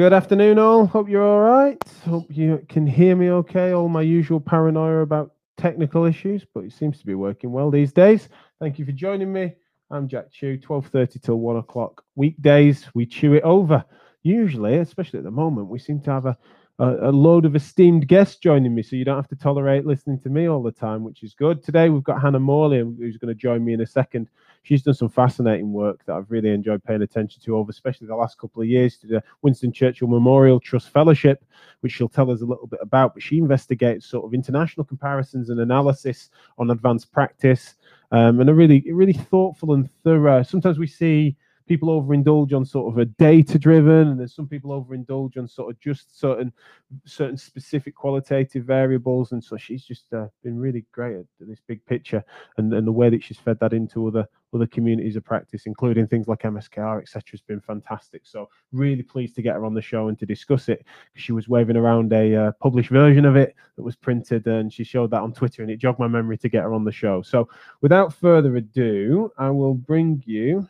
Good afternoon, all. Hope you're all right. Hope you can hear me okay. All my usual paranoia about technical issues, but it seems to be working well these days. Thank you for joining me. I'm Jack Chew, 12.30 till 1 o'clock. Weekdays, we chew it over. Usually, especially at the moment, we seem to have a a, a load of esteemed guests joining me, so you don't have to tolerate listening to me all the time, which is good. Today we've got Hannah Morley, who's going to join me in a second. She's done some fascinating work that I've really enjoyed paying attention to over, especially the last couple of years, to the Winston Churchill Memorial Trust Fellowship, which she'll tell us a little bit about. But she investigates sort of international comparisons and analysis on advanced practice, um, and a really, really thoughtful and thorough. Sometimes we see people overindulge on sort of a data driven and there's some people overindulge on sort of just certain certain specific qualitative variables and so she's just uh, been really great at this big picture and, and the way that she's fed that into other other communities of practice including things like mskr etc has been fantastic. So really pleased to get her on the show and to discuss it she was waving around a uh, published version of it that was printed and she showed that on twitter and it jogged my memory to get her on the show. So without further ado i will bring you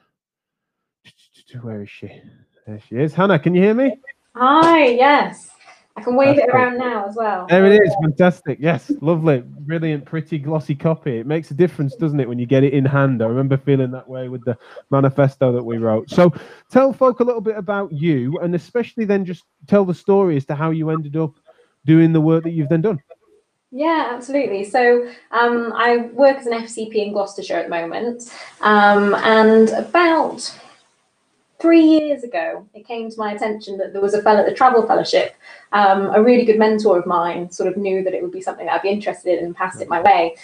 where is she? There she is. Hannah, can you hear me? Hi, yes. I can wave That's it around now as well. There it is. Fantastic. Yes, lovely. Brilliant, pretty glossy copy. It makes a difference, doesn't it, when you get it in hand? I remember feeling that way with the manifesto that we wrote. So tell folk a little bit about you and especially then just tell the story as to how you ended up doing the work that you've then done. Yeah, absolutely. So um, I work as an FCP in Gloucestershire at the moment. Um, and about three years ago, it came to my attention that there was a fellow at the Travel Fellowship. Um, a really good mentor of mine sort of knew that it would be something that I'd be interested in and passed it my way.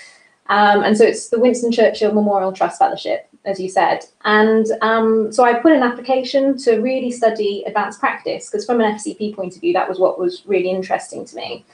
Um, and so it's the Winston Churchill Memorial Trust Fellowship, as you said. And um, so I put an application to really study advanced practice because from an FCP point of view, that was what was really interesting to me.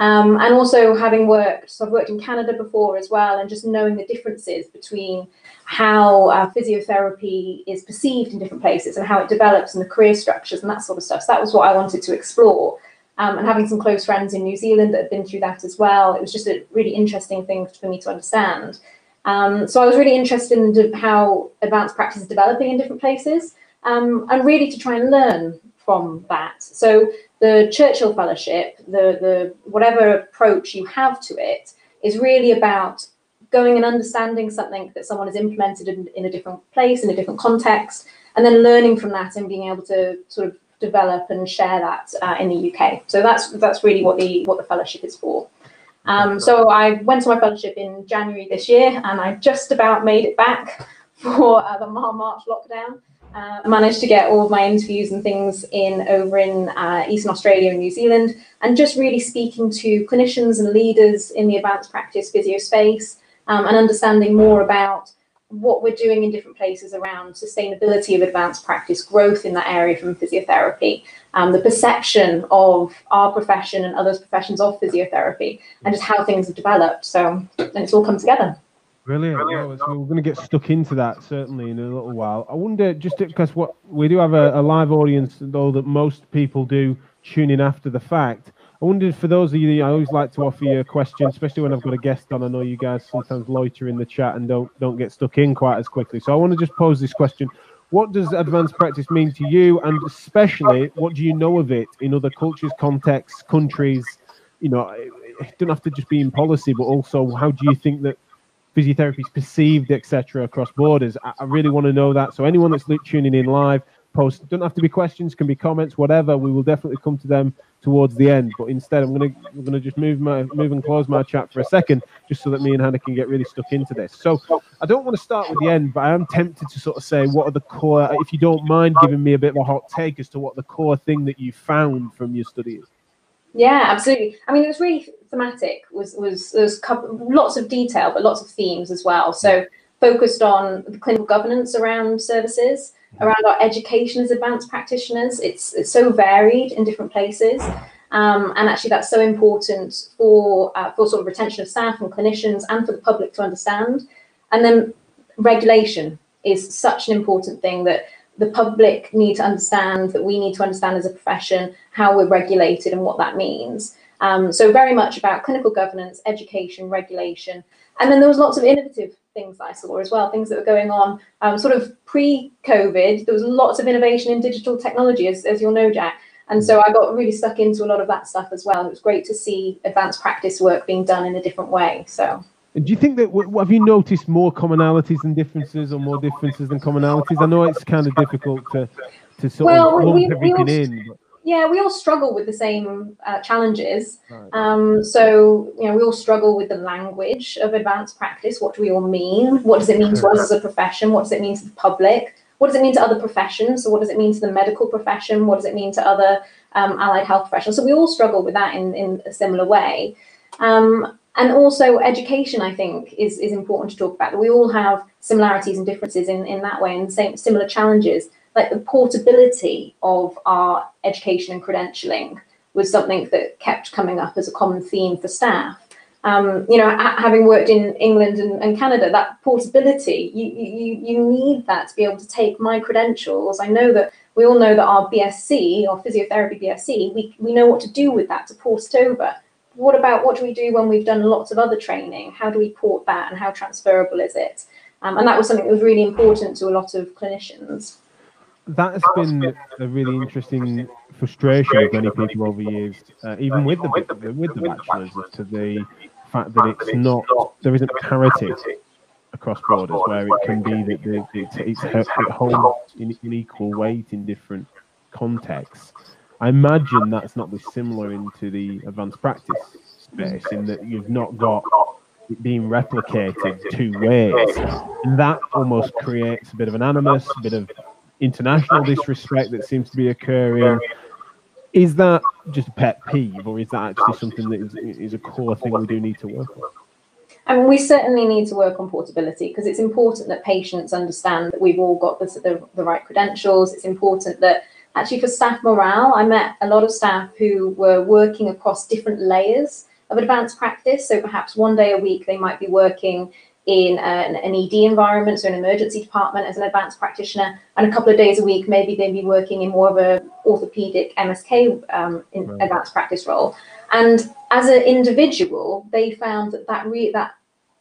Um, and also having worked, so I've worked in Canada before as well, and just knowing the differences between how uh, physiotherapy is perceived in different places and how it develops and the career structures and that sort of stuff. So that was what I wanted to explore. Um, and having some close friends in New Zealand that have been through that as well, it was just a really interesting thing for me to understand. Um, so I was really interested in how advanced practice is developing in different places um, and really to try and learn from that. So the Churchill Fellowship, the, the whatever approach you have to it, is really about going and understanding something that someone has implemented in, in a different place, in a different context, and then learning from that and being able to sort of develop and share that uh, in the UK. So that's that's really what the what the fellowship is for. Um, so I went to my fellowship in January this year, and I just about made it back for uh, the March lockdown. Uh, managed to get all of my interviews and things in over in uh, Eastern Australia and New Zealand, and just really speaking to clinicians and leaders in the advanced practice physio space um, and understanding more about what we're doing in different places around sustainability of advanced practice, growth in that area from physiotherapy, um, the perception of our profession and others' professions of physiotherapy, and just how things have developed. So, and it's all come together. Brilliant. Brilliant. so we're going to get stuck into that certainly in a little while. I wonder, just because what we do have a, a live audience, though that most people do tune in after the fact. I wondered for those of you, I always like to offer you a question, especially when I've got a guest on. I know you guys sometimes loiter in the chat and don't don't get stuck in quite as quickly. So I want to just pose this question: What does advanced practice mean to you, and especially what do you know of it in other cultures, contexts, countries? You know, it, it don't have to just be in policy, but also how do you think that physiotherapy is perceived, etc., across borders? I, I really want to know that. So anyone that's tuning in live, post don't have to be questions, can be comments, whatever. We will definitely come to them towards the end. But instead, I'm gonna I'm gonna just move my move and close my chat for a second, just so that me and Hannah can get really stuck into this. So I don't want to start with the end, but I am tempted to sort of say what are the core. If you don't mind giving me a bit of a hot take as to what the core thing that you found from your studies. Yeah, absolutely. I mean, it was really thematic. Was was there's lots of detail, but lots of themes as well. So focused on the clinical governance around services around our education as advanced practitioners. It's, it's so varied in different places. Um, and actually that's so important for, uh, for sort of retention of staff and clinicians and for the public to understand. And then regulation is such an important thing that the public need to understand, that we need to understand as a profession how we're regulated and what that means. Um, so very much about clinical governance, education, regulation. And then there was lots of innovative things I saw as well, things that were going on um, sort of pre-COVID. There was lots of innovation in digital technology, as, as you'll know, Jack. And so I got really stuck into a lot of that stuff as well. It was great to see advanced practice work being done in a different way. So. Do you think that have you noticed more commonalities than differences, or more differences than commonalities? I know it's kind of difficult to to sort well, of lump we, everything we in. But... Yeah, we all struggle with the same uh, challenges. Right. Um, so you know, we all struggle with the language of advanced practice. What do we all mean? What does it mean to us as a profession? What does it mean to the public? What does it mean to other professions? So what does it mean to the medical profession? What does it mean to other um, allied health professionals? So we all struggle with that in, in a similar way. Um, and also education, I think, is, is important to talk about. We all have similarities and differences in, in that way and same similar challenges. Like the portability of our education and credentialing was something that kept coming up as a common theme for staff um, you know, having worked in England and, and, Canada, that portability, you, you, you need that to be able to take my credentials. I know that we all know that our BSc or physiotherapy BSc, we, we know what to do with that to port it over. What about what do we do when we've done lots of other training? How do we port that and how transferable is it? Um, and that was something that was really important to a lot of clinicians. That has been a really interesting frustration of many people over years, uh, even with the with the bachelors, to the fact that it's not there isn't parity across borders where it can be that it's, it's, it holds in, in equal weight in different contexts. I imagine that's not dissimilar into the advanced practice space in that you've not got it being replicated two ways. And that almost creates a bit of an animus, a bit of international disrespect that seems to be occurring is that just a pet peeve, or is that actually something that is, is a core thing we do need to work on? I mean, we certainly need to work on portability because it's important that patients understand that we've all got the, the, the, right credentials. It's important that actually for staff morale, I met a lot of staff who were working across different layers of advanced practice. So perhaps one day a week they might be working in an, an, ED environment, so an emergency department as an advanced practitioner, and a couple of days a week, maybe they'd be working in more of a orthopedic MSK um, in right. advanced practice role. And as an individual, they found that that, re- that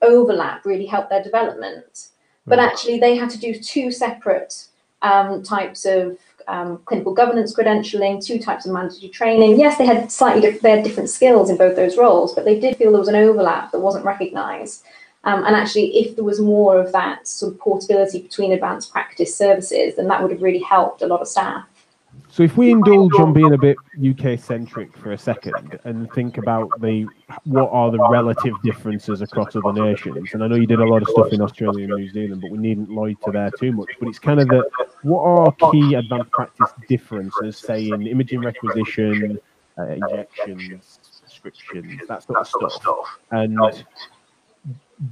overlap really helped their development. But actually, they had to do two separate um, types of um, clinical governance credentialing, two types of mandatory training. Yes, they had slightly they had different skills in both those roles, but they did feel there was an overlap that wasn't recognised. Um, and actually, if there was more of that sort of portability between advanced practice services, then that would have really helped a lot of staff. So if we indulge on being a bit UK centric for a second and think about the what are the relative differences across other nations, and I know you did a lot of stuff in Australia and New Zealand, but we needn't loiter there too much. But it's kind of the what are key advanced practice differences, say in imaging requisition, uh, injections, prescriptions, that sort of stuff, and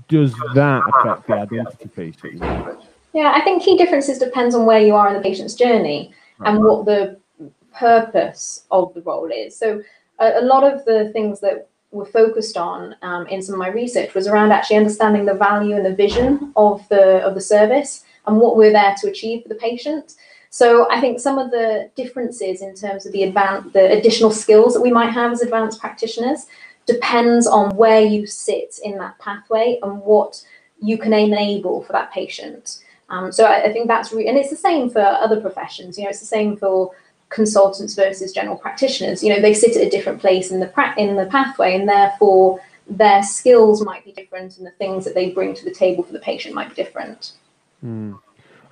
does that affect the identity piece? Yeah, I think key differences depends on where you are in the patient's journey right. and what the purpose of the role is. So a, a lot of the things that were focused on um, in some of my research was around actually understanding the value and the vision of the of the service and what we're there to achieve for the patient. So I think some of the differences in terms of the advanced, the additional skills that we might have as advanced practitioners depends on where you sit in that pathway and what you can enable for that patient. Um, so I, I, think that's re- and it's the same for other professions. You know, it's the same for consultants versus general practitioners. You know, they sit at a different place in the pra- in the pathway, and therefore their skills might be different, and the things that they bring to the table for the patient might be different. Mm.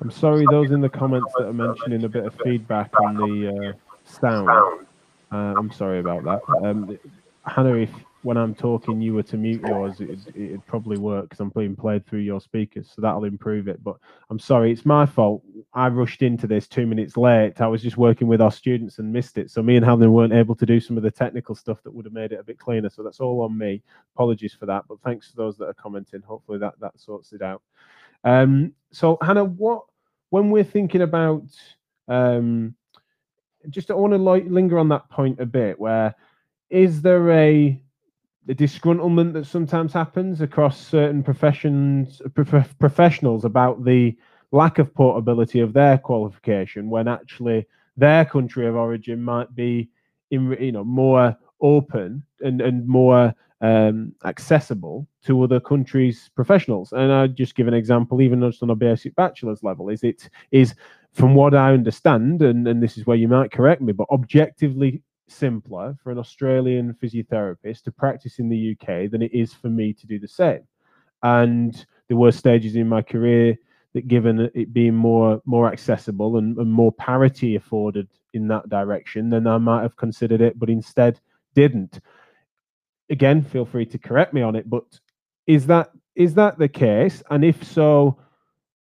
I'm sorry, those in the comments that are mentioning a bit of feedback on the uh, sound. Uh, I'm sorry about that. Um, Hannah, if when I'm talking you were to mute yours, it'd, it'd probably work because I'm being played through your speakers, so that'll improve it. But I'm sorry, it's my fault. I rushed into this two minutes late. I was just working with our students and missed it. So me and Hannah weren't able to do some of the technical stuff that would have made it a bit cleaner. So that's all on me. Apologies for that. But thanks to those that are commenting. Hopefully that that sorts it out. Um, so Hannah, what when we're thinking about um, just I want to linger on that point a bit where is there a, a disgruntlement that sometimes happens across certain professions, prof- professionals about the lack of portability of their qualification when actually their country of origin might be in you know more open and and more um, accessible to other countries' professionals. And I just give an example, even just on a basic bachelor's level, is it is from what I understand, and, and this is where you might correct me, but objectively simpler for an Australian physiotherapist to practice in the UK than it is for me to do the same. And there were stages in my career that, given it being more more accessible and, and more parity afforded in that direction, then I might have considered it, but instead didn't. Again, feel free to correct me on it, but is that is that the case? And if so,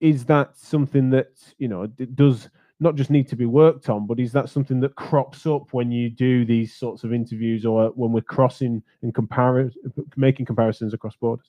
is that something that you know does not just need to be worked on, but is that something that crops up when you do these sorts of interviews or when we're crossing and comparing, making comparisons across borders?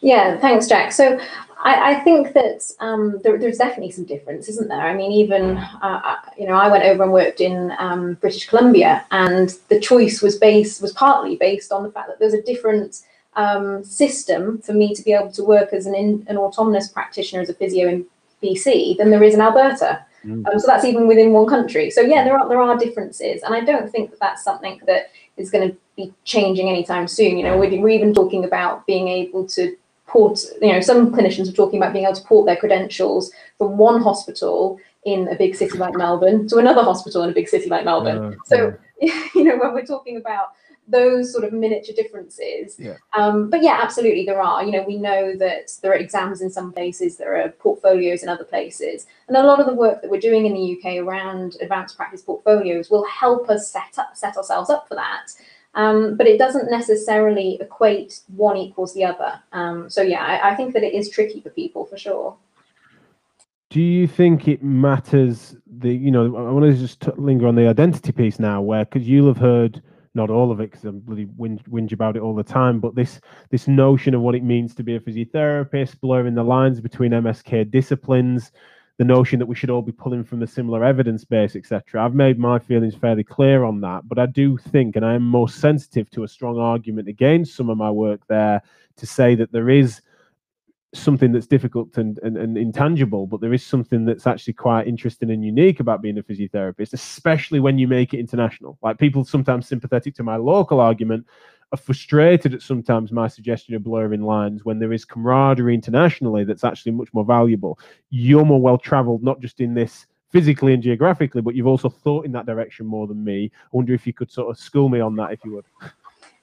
Yeah, thanks, Jack. So I, I think that um, there, there's definitely some difference, isn't there? I mean, even uh, you know, I went over and worked in um, British Columbia, and the choice was based was partly based on the fact that there's a different um, system for me to be able to work as an in, an autonomous practitioner as a physio in BC than there is in Alberta. Mm. Um, so that's even within one country. So yeah, there are there are differences, and I don't think that that's something that is going to be changing anytime soon. You know, we're, we're even talking about being able to port. You know, some clinicians are talking about being able to port their credentials from one hospital in a big city like Melbourne to another hospital in a big city like Melbourne. Uh, so you know, when we're talking about those sort of miniature differences. Yeah. Um, but yeah, absolutely, there are. You know, we know that there are exams in some places, there are portfolios in other places, and a lot of the work that we're doing in the UK around advanced practice portfolios will help us set up, set ourselves up for that. Um, but it doesn't necessarily equate one equals the other. Um, so yeah, I, I think that it is tricky for people for sure. Do you think it matters? The you know, I want to just linger on the identity piece now, where because you'll have heard not all of it because I'm bloody whinge, whinge about it all the time. But this this notion of what it means to be a physiotherapist, blurring the lines between MSK disciplines, the notion that we should all be pulling from a similar evidence base, etc. I've made my feelings fairly clear on that, but I do think, and I am most sensitive to a strong argument against some of my work there to say that there is something that's difficult and, and, and, intangible, but there is something that's actually quite interesting and unique about being a physiotherapist, especially when you make it international. Like people sometimes sympathetic to my local argument are frustrated at sometimes my suggestion of blurring lines when there is camaraderie internationally that's actually much more valuable. You're more well traveled, not just in this physically and geographically, but you've also thought in that direction more than me. I wonder if you could sort of school me on that, if you would.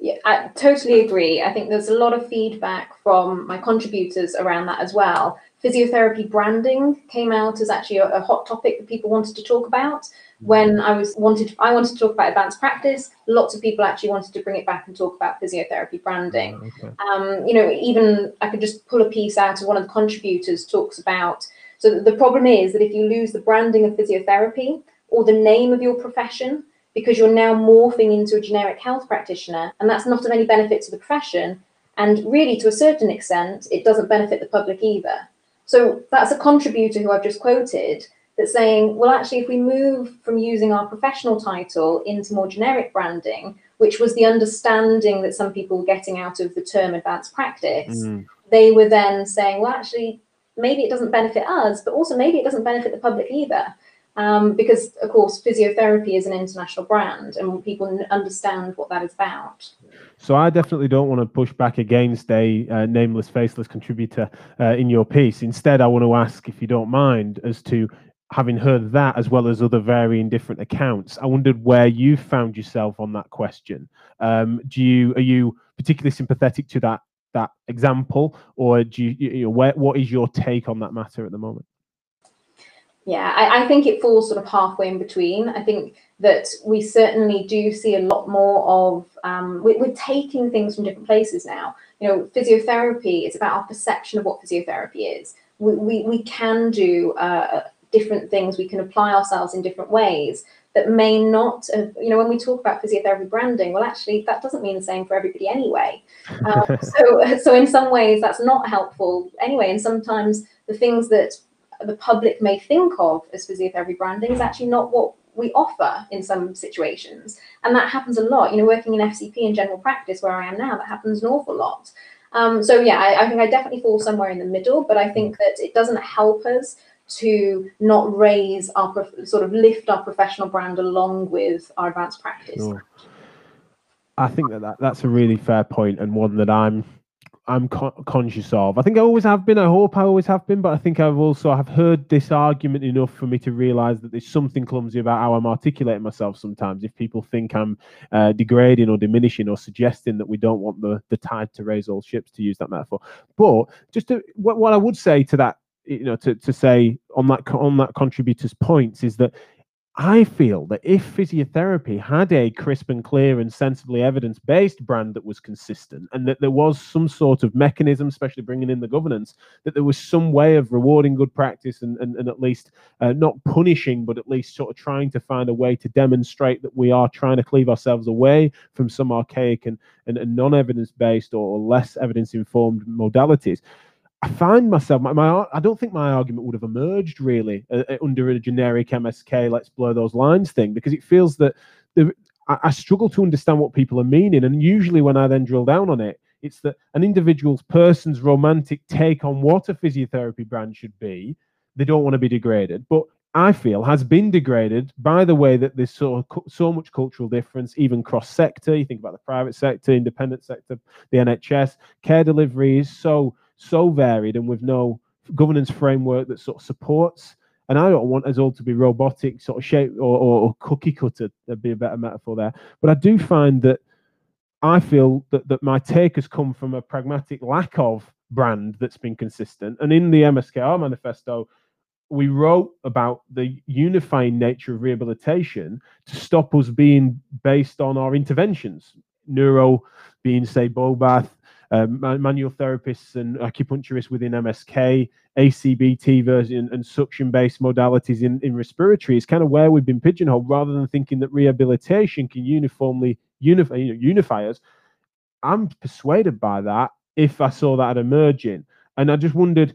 Yeah, I totally agree. I think there's a lot of feedback from my contributors around that as well. Physiotherapy branding came out as actually a, a hot topic that people wanted to talk about. When I was wanted, I wanted to talk about advanced practice. Lots of people actually wanted to bring it back and talk about physiotherapy branding. Oh, okay. Um, you know, even I could just pull a piece out of one of the contributors talks about. So the problem is that if you lose the branding of physiotherapy or the name of your profession, because you're now morphing into a generic health practitioner, and that's not of any benefit to the profession. And really, to a certain extent, it doesn't benefit the public either. So that's a contributor who I've just quoted that's saying, well, actually, if we move from using our professional title into more generic branding, which was the understanding that some people were getting out of the term advanced practice, mm. they were then saying, well, actually, maybe it doesn't benefit us, but also maybe it doesn't benefit the public either um, because of course physiotherapy is an international brand and people understand what that is about. So i definitely don't want to push back against a uh, nameless faceless contributor uh, in your piece. Instead i want to ask if you don't mind as to having heard that as well as other varying different accounts i wondered where you found yourself on that question. Um, do you are you particularly sympathetic to that that example or do you, you know, where, what is your take on that matter at the moment yeah, I, I, think it falls sort of halfway in between. I think that we certainly do see a lot more of, um, we, are taking things from different places now. You know, physiotherapy is about our perception of what physiotherapy is. We, we, we can do uh, different things, we can apply ourselves in different ways that may not, have, you know, when we talk about physiotherapy branding, well, actually, that doesn't mean the same for everybody anyway. Um, so, so in some ways, that's not helpful anyway. And sometimes the things that the public may think of as physiotherapy branding is actually not what we offer in some situations. And that happens a lot. You know, working in FCP in general practice where I am now, that happens an awful lot. Um, so yeah, I, I, think I definitely fall somewhere in the middle, but I think that it doesn't help us to not raise our sort of lift our professional brand along with our advanced practice. Sure. I think that, that that's a really fair point and one that I'm I'm co- conscious of. I think I always have been. I hope I always have been, but I think I've also have heard this argument enough for me to realise that there's something clumsy about how I'm articulating myself. Sometimes, if people think I'm uh, degrading or diminishing or suggesting that we don't want the the tide to raise all ships, to use that metaphor. But just to, what, what I would say to that, you know, to, to say on that on that contributors' points is that I feel that if physiotherapy had a crisp and clear and sensibly evidence based brand that was consistent and that there was some sort of mechanism, especially bringing in the governance, that there was some way of rewarding good practice and, and, and at least uh, not punishing, but at least sort of trying to find a way to demonstrate that we are trying to cleave ourselves away from some archaic and, and, and non evidence based or less evidence informed modalities. I find myself, my, my, I don't think my argument would have emerged really uh, uh under a generic MSK, let's blur those lines thing, because it feels that the, I, I, struggle to understand what people are meaning. And usually when I then drill down on it, it's that an individual's person's romantic take on what a physiotherapy brand should be, they don't want to be degraded. But I feel has been degraded by the way that there's so so much cultural difference, even cross sector. You think about the private sector, independent sector, the NHS, care delivery is so so varied and with no governance framework that sort of supports. And I don't want us all to be robotic, sort of shape or, or, or cookie cutter. That'd be a better metaphor there. But I do find that I feel that, that my take has come from a pragmatic lack of brand that's been consistent. And in the MSKR manifesto, we wrote about the unifying nature of rehabilitation to stop us being based on our interventions. Neuro being, say, Bobath, Uh, manual therapists and acupuncturists within MSK, ACBT version and suction based modalities in, in respiratory is kind of where we've been pigeonholed rather than thinking that rehabilitation can uniformly unify, you know, unify us. I'm persuaded by that if I saw that emerging. And I just wondered,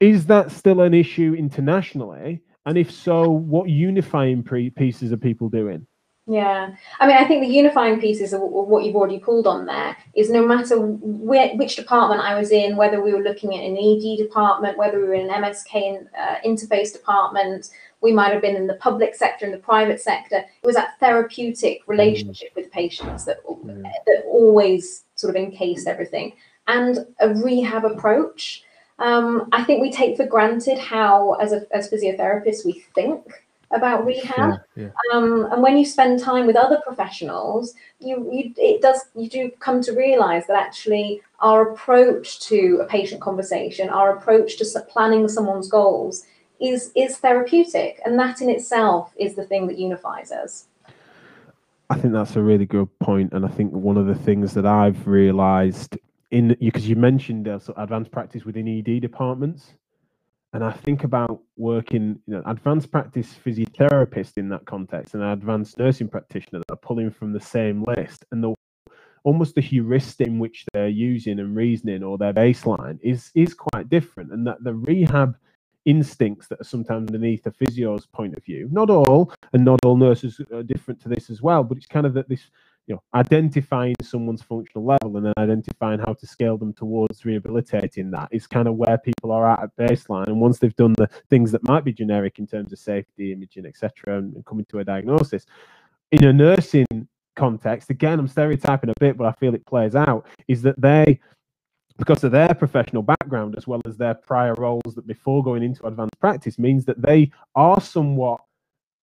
is that still an issue internationally? And if so, what unifying pre- pieces are people doing? Yeah, I mean, I think the unifying pieces of what you've already pulled on there is no matter where, which department I was in, whether we were looking at an ED department, whether we were in an MSK uh, interface department, we might have been in the public sector, in the private sector. It was that therapeutic mm. relationship mm. with patients that mm. that always sort of encased everything, and a rehab approach. Um, I think we take for granted how, as a, as physiotherapists, we think about rehab. Yeah, yeah. Um, and when you spend time with other professionals, you, you it does you do come to realize that actually our approach to a patient conversation, our approach to planning someone's goals is is therapeutic, and that in itself is the thing that unifies us. I think that's a really good point, and I think one of the things that I've realised in because you mentioned uh, advanced practice within ED departments and I think about working, you know, advanced practice physiotherapist in that context and an advanced nursing practitioner that are pulling from the same list, and the almost the heuristic in which they're using and reasoning or their baseline is is quite different, and that the rehab instincts that are sometimes underneath a physio's point of view, not all, and not all nurses are different to this as well, but it's kind of that this you know identifying someone's functional level and then identifying how to scale them towards rehabilitating that is kind of where people are at at baseline. And once they've done the things that might be generic in terms of safety imaging etc and, and coming to a diagnosis in a nursing context again i'm stereotyping a bit but i feel it plays out is that they because of their professional background as well as their prior roles that before going into advanced practice means that they are somewhat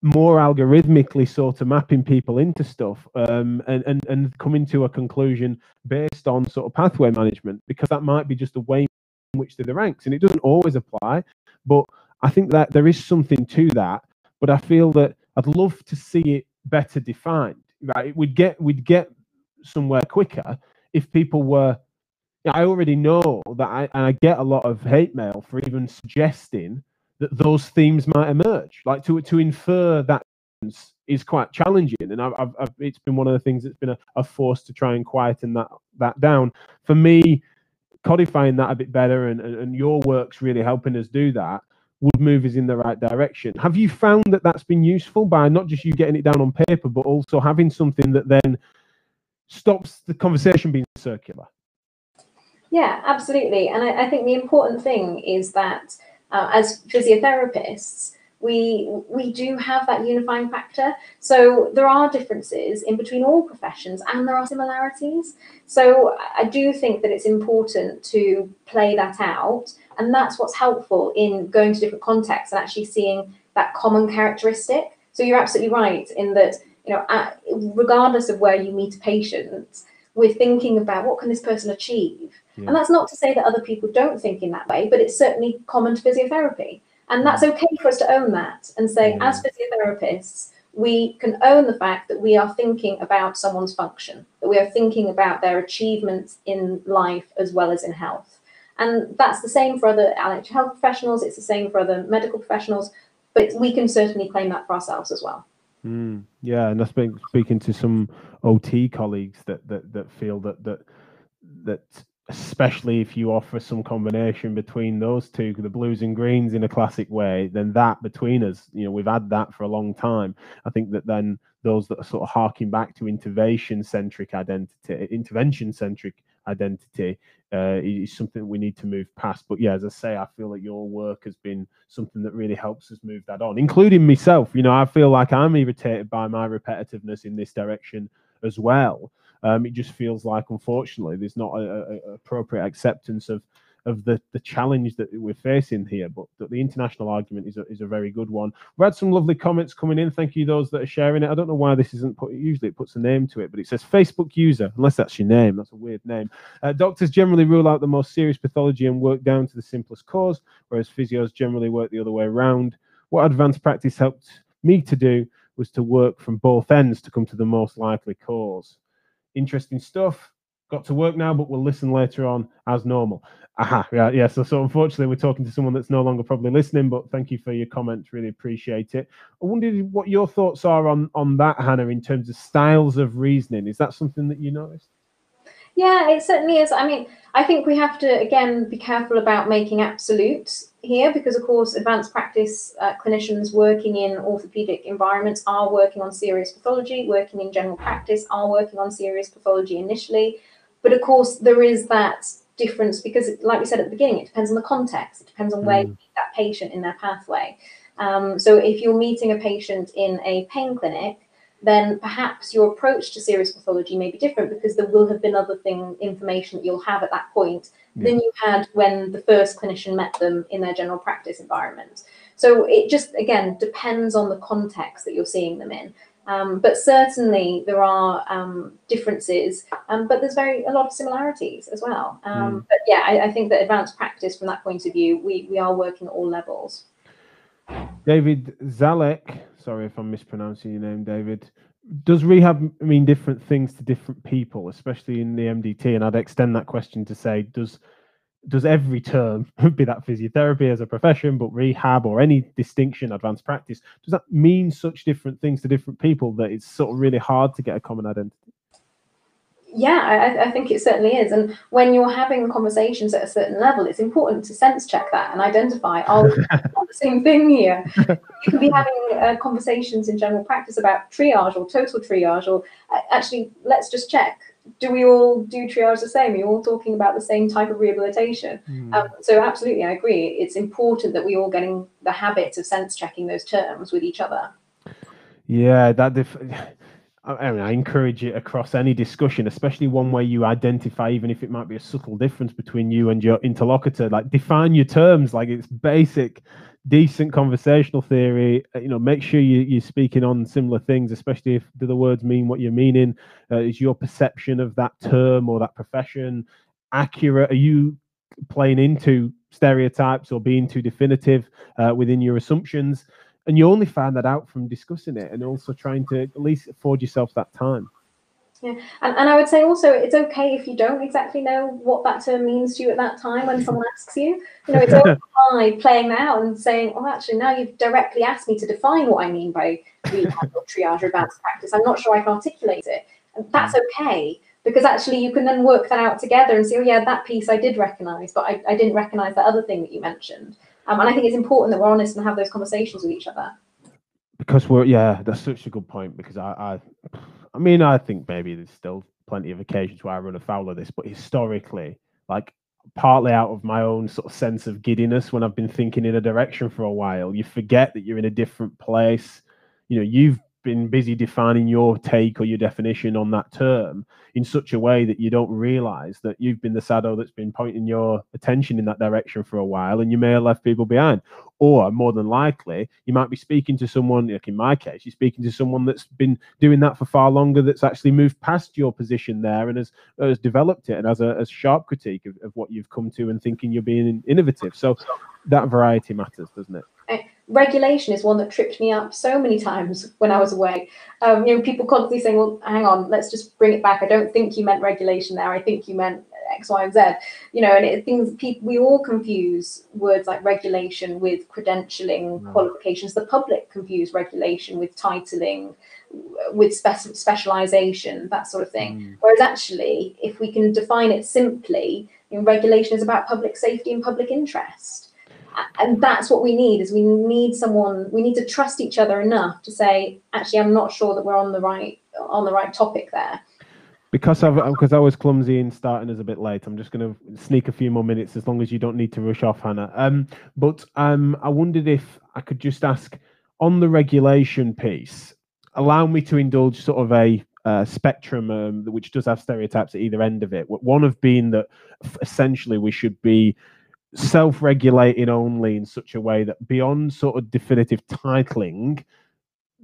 more algorithmically sort of mapping people into stuff um, and, and, and coming to a conclusion based on sort of pathway management because that might be just a way in which they're the ranks and it doesn't always apply but i think that there is something to that but i feel that i'd love to see it better defined right? We'd get we'd get somewhere quicker if people were i already know that i and i get a lot of hate mail for even suggesting that those themes might emerge. Like to to infer that is quite challenging, and I've, I've, I've, it's been one of the things that's been a, a force to try and quieten that that down. For me, codifying that a bit better, and, and, and your work's really helping us do that would move us in the right direction. Have you found that that's been useful by not just you getting it down on paper, but also having something that then stops the conversation being circular? Yeah, absolutely. And I, I think the important thing is that uh, as physiotherapists, we we do have that unifying factor. So there are differences in between all professions, and there are similarities. So I do think that it's important to play that out, and that's what's helpful in going to different contexts and actually seeing that common characteristic. So you're absolutely right in that you know, at, regardless of where you meet a patient, we're thinking about what can this person achieve. Yeah. And that's not to say that other people don't think in that way, but it's certainly common to physiotherapy. And that's mm. okay for us to own that and say, as physiotherapists, we can own the fact that we are thinking about someone's function, that we are thinking about their achievements in life as well as in health. And that's the same for other allied health professionals, it's the same for other medical professionals, but we can certainly claim that for ourselves as well. Mm, yeah, and I've been speaking to some OT colleagues that that that feel that that that especially if you offer some combination between those two, the blues and greens in a classic way, then that between us, you know, we've had that for a long time. I think that then those that are sort of harking back to intervention centric identity, intervention centric identity uh, is something we need to move past. But yeah, as I say, I feel that your work has been something that really helps us move that on, including myself. You know, I feel like I'm irritated by my repetitiveness in this direction as well. Um, it just feels like, unfortunately, there's not a, a, appropriate acceptance of of the the challenge that we're facing here. But the, international argument is a, is a very good one. We've had some lovely comments coming in. Thank you those that are sharing it. I don't know why this isn't put. Usually it puts a name to it, but it says Facebook user. Unless that's your name, that's a weird name. Uh, doctors generally rule out the most serious pathology and work down to the simplest cause, whereas physios generally work the other way around. What advanced practice helped me to do was to work from both ends to come to the most likely cause. Interesting stuff got to work now, but we'll listen later on as normal. Aha, yeah, yeah. So, so unfortunately, we're talking to someone that's no longer probably listening. But thank you for your comments. Really appreciate it. I wondered what your thoughts are on on that, Hannah, in terms of styles of reasoning. Is that something that you noticed? Yeah, it certainly is. I mean, I think we have to again be careful about making absolutes here because, of course, advanced practice uh, clinicians working in orthopedic environments are working on serious pathology, working in general practice are working on serious pathology initially. But of course, there is that difference because, like we said at the beginning, it depends on the context. It depends on where mm. you meet that patient in their pathway. Um, so if you're meeting a patient in a pain clinic, then perhaps your approach to serious pathology may be different because there will have been other thing information that you'll have at that point yeah. than you had when the first clinician met them in their general practice environment. So it just again depends on the context that you're seeing them in. Um, but certainly there are um, differences, um, but there's very a lot of similarities as well. Mm. But yeah, I, I, think that advanced practice from that point of view, we, we are working at all levels. David Zalek, sorry if I'm mispronouncing your name, David. Does rehab mean different things to different people, especially in the MDT? And I'd extend that question to say, does does every term, be that physiotherapy as a profession, but rehab or any distinction, advanced practice, does that mean such different things to different people that it's sort of really hard to get a common identity? Yeah, I, I, think it certainly is. And when you're having conversations at a certain level, it's important to sense check that and identify, oh, we the same thing here? You can be having uh, conversations in general practice about triage or total triage, or uh, actually, let's just check do we all do triage the same? Are you all talking about the same type of rehabilitation? Mm. Um, so absolutely, I agree. It's important that we all getting the habit of sense checking those terms with each other. Yeah, that. Def- I mean, I encourage it across any discussion, especially one where you identify, even if it might be a subtle difference between you and your interlocutor. Like, define your terms. Like, it's basic decent conversational theory. Uh, you know, make sure you, you're speaking on similar things, especially if do the words mean what you're meaning. Uh, is your perception of that term or that profession accurate? Are you playing into stereotypes or being too definitive uh, within your assumptions? And you only find that out from discussing it and also trying to at least afford yourself that time. Yeah, and, and I would say also it's okay if you don't exactly know what that term means to you at that time when someone asks you. You know, it's okay playing that out and saying, "Oh, actually, now you've directly asked me to define what I mean by rehab or triage or advanced practice. I'm not sure I can articulate it, and that's okay because actually you can then work that out together and say, "Oh, yeah, that piece I did recognise, but I, I didn't recognise that other thing that you mentioned." Um, and I think it's important that we're honest and have those conversations with each other. Because we're yeah, that's such a good point because I, I I mean, I think maybe there's still plenty of occasions where I run afoul of this, but historically, like partly out of my own sort of sense of giddiness when I've been thinking in a direction for a while. You forget that you're in a different place. You know, you've been busy defining your take or your definition on that term in such a way that you don't realize that you've been the shadow that's been pointing your attention in that direction for a while and you may have left people behind. Or more than likely you might be speaking to someone like in my case you're speaking to someone that's been doing that for far longer that's actually moved past your position there and has, has developed it and has a, a sharp critique of, of what you've come to and thinking you're being innovative. So that variety matters doesn't it regulation is one that tripped me up so many times when I was away. Um, you know, people constantly saying, "Well, hang on, let's just bring it back. I don't think you meant regulation there. I think you meant X, Y, and Z." You know, and it, things people we all confuse words like regulation with credentialing mm. qualifications. The public confuse regulation with titling, with spe- specialization, that sort of thing. Mm. Whereas actually, if we can define it simply, you know, regulation is about public safety and public interest and that's what we need is we need someone we need to trust each other enough to say actually i'm not sure that we're on the right on the right topic there because I've because I was clumsy in starting as a bit late, I'm just going to sneak a few more minutes as long as you don't need to rush off, Hannah. Um, but um, I wondered if I could just ask on the regulation piece, allow me to indulge sort of a uh, spectrum um, which does have stereotypes at either end of it. One of being that essentially we should be self-regulating only in such a way that beyond sort of definitive titling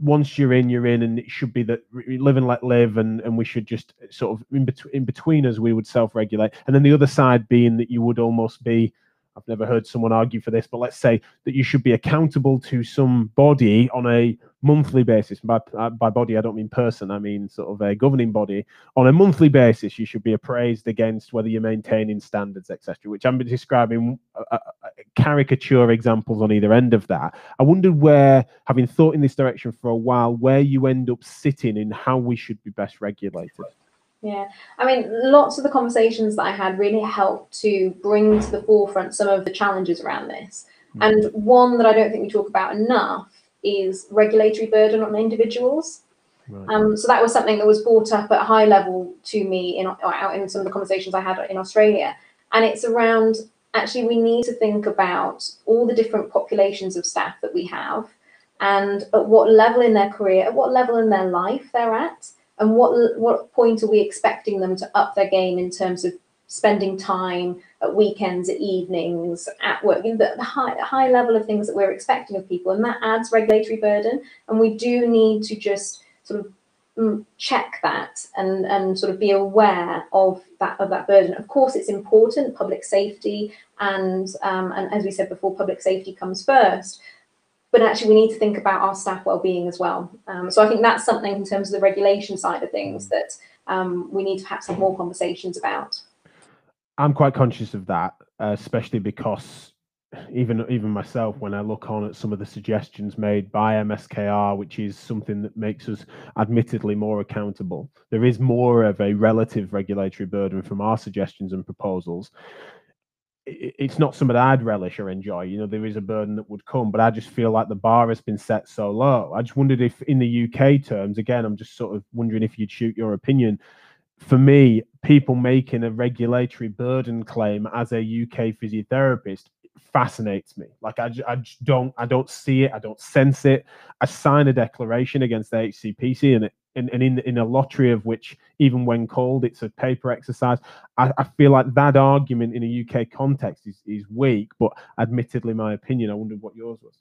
once you're in you're in and it should be that live and let live and and we should just sort of in between in between us we would self-regulate. And then the other side being that you would almost be i've never heard someone argue for this but let's say that you should be accountable to some body on a monthly basis. By, uh, by body, I don't mean person, I mean sort of a governing body. On a monthly basis, you should be appraised against whether you're maintaining standards, etc., which I'm describing uh, uh, caricature examples on either end of that. I wondered where, having thought in this direction for a while, where you end up sitting in how we should be best regulated. Yeah, I mean, lots of the conversations that I had really helped to bring to the forefront some of the challenges around this. Mm. And one that I don't think we talk about enough is regulatory burden on individuals. Right. Um, so that was something that was brought up at a high level to me in out in some of the conversations I had in Australia, and it's around actually we need to think about all the different populations of staff that we have, and at what level in their career, at what level in their life they're at, and what what point are we expecting them to up their game in terms of spending time at weekends, at evenings, at work, you know, the, high, high level of things that we're expecting of people. And that adds regulatory burden. And we do need to just sort of mm, check that and, and sort of be aware of that of that burden. Of course, it's important, public safety, and um, and as we said before, public safety comes first. But actually, we need to think about our staff well-being as well. Um, so I think that's something in terms of the regulation side of things that um, we need to perhaps have more conversations about. I'm quite conscious of that, uh, especially because even even myself, when I look on at some of the suggestions made by MSKR, which is something that makes us admittedly more accountable, there is more of a relative regulatory burden from our suggestions and proposals. It's not something I'd relish or enjoy. You know, there is a burden that would come, but I just feel like the bar has been set so low. I just wondered if, in the UK terms, again, I'm just sort of wondering if you'd shoot your opinion for me, people making a regulatory burden claim as a UK physiotherapist fascinates me. Like I, I don't I don't see it. I don't sense it. I sign a declaration against the HCPC and it, and, and in in a lottery of which even when called it's a paper exercise I, I, feel like that argument in a uk context is, is weak but admittedly my opinion i wondered what yours was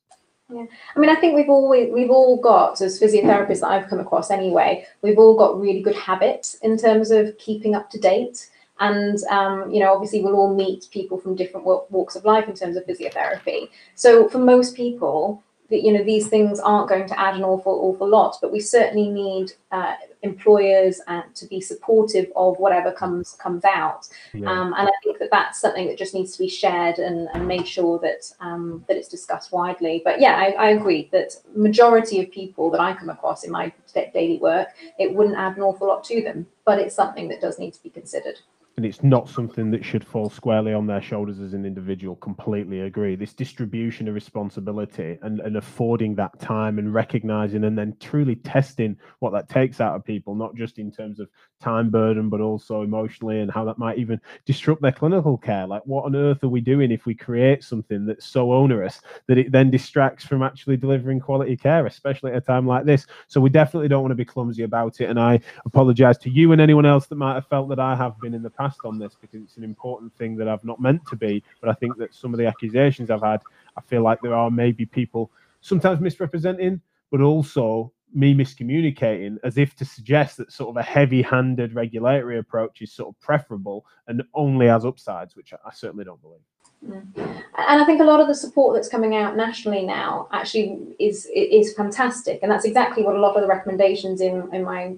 yeah, I mean, I think we've always we've all got as physiotherapists that I've come across anyway. We've all got really good habits in terms of keeping up to date, and um, you know, obviously, we'll all meet people from different walks of life in terms of physiotherapy. So, for most people, that you know these things aren't going to add an awful awful lot but we certainly need uh, employers uh, to be supportive of whatever comes comes out. Yeah. um, and i think that that's something that just needs to be shared and, and made sure that um, that it's discussed widely. But yeah I, I, agree that majority of people that i come across in my daily work it wouldn't add an awful lot to them but it's something that does need to be considered and it's not something that should fall squarely on their shoulders as an individual. Completely agree. This distribution of responsibility and, and affording that time and recognizing and then truly testing what that takes out of people, not just in terms of time burden, but also emotionally and how that might even disrupt their clinical care. Like, what on earth are we doing if we create something that's so onerous that it then distracts from actually delivering quality care, especially at a time like this? So, we definitely don't want to be clumsy about it. And I apologize to you and anyone else that might have felt that I have been in the past on this because it's an important thing that I've not meant to be. But I think that some of the accusations I've had, I feel like there are maybe people sometimes misrepresenting, but also me miscommunicating as if to suggest that sort of a heavy-handed regulatory approach is sort of preferable and only has upsides, which I, certainly don't believe. Mm. And I think a lot of the support that's coming out nationally now actually is is fantastic, and that's exactly what a lot of the recommendations in in my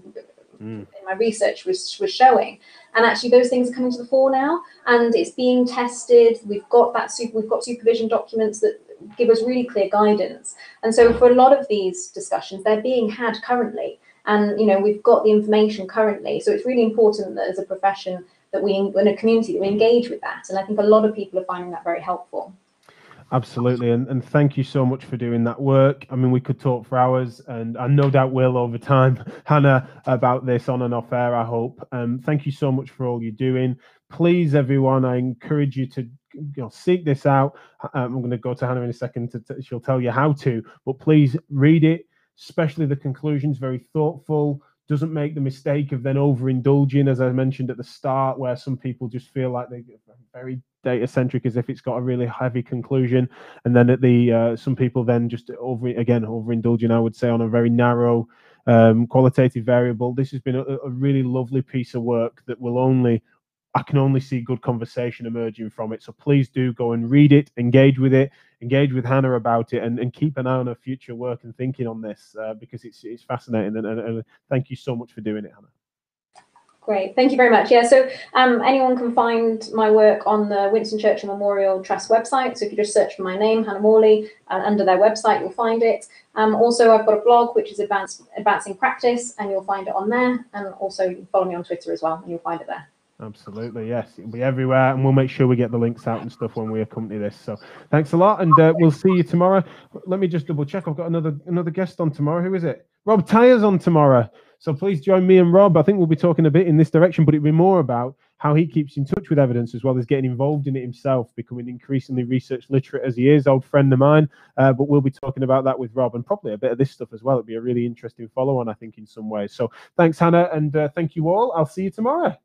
mm. in my research was was showing. And actually, those things are coming to the fore now, and it's being tested. We've got that super, we've got supervision documents that give us really clear guidance. And so, for a lot of these discussions, they're being had currently, and you know we've got the information currently. So it's really important that as a profession that we in a community that we engage with that. And I think a lot of people are finding that very helpful. Absolutely, and, and thank you so much for doing that work. I mean, we could talk for hours, and I no doubt will over time, Hannah, about this on and off air. I hope. Um, thank you so much for all you're doing. Please, everyone, I encourage you to you know, seek this out. Um, I'm going to go to Hannah in a second. To, to, she'll tell you how to, but please read it, especially the conclusions. Very thoughtful doesn't make the mistake of then overindulging, as I mentioned at the start, where some people just feel like they're very data centric, as if it's got a really heavy conclusion, and then at the uh, some people then just over again overindulging, I would say, on a very narrow um, qualitative variable. This has been a, a really lovely piece of work that will only I can only see good conversation emerging from it. So please do go and read it, engage with it, engage with Hannah about it, and, and keep an eye on her future work and thinking on this uh, because it's it's fascinating. And, and, and, thank you so much for doing it, Hannah. Great, thank you very much. Yeah, so um, anyone can find my work on the Winston Churchill Memorial Trust website. So if you just search for my name, Hannah Morley, uh, under their website, you'll find it. Um, also, I've got a blog which is Advanced, Advancing Practice, and you'll find it on there. And also, you can follow me on Twitter as well, and you'll find it there. Absolutely, yes. It'll be everywhere, and we'll make sure we get the links out and stuff when we accompany this. So, thanks a lot, and uh, we'll see you tomorrow. Let me just double check. I've got another another guest on tomorrow. Who is it? Rob Tyers on tomorrow. So please join me and Rob. I think we'll be talking a bit in this direction, but it'll be more about how he keeps in touch with evidence as well as getting involved in it himself, becoming increasingly research literate as he is, old friend of mine. Uh, but we'll be talking about that with Rob and probably a bit of this stuff as well. It'll be a really interesting follow on, I think, in some ways. So thanks, Hannah, and uh, thank you all. I'll see you tomorrow.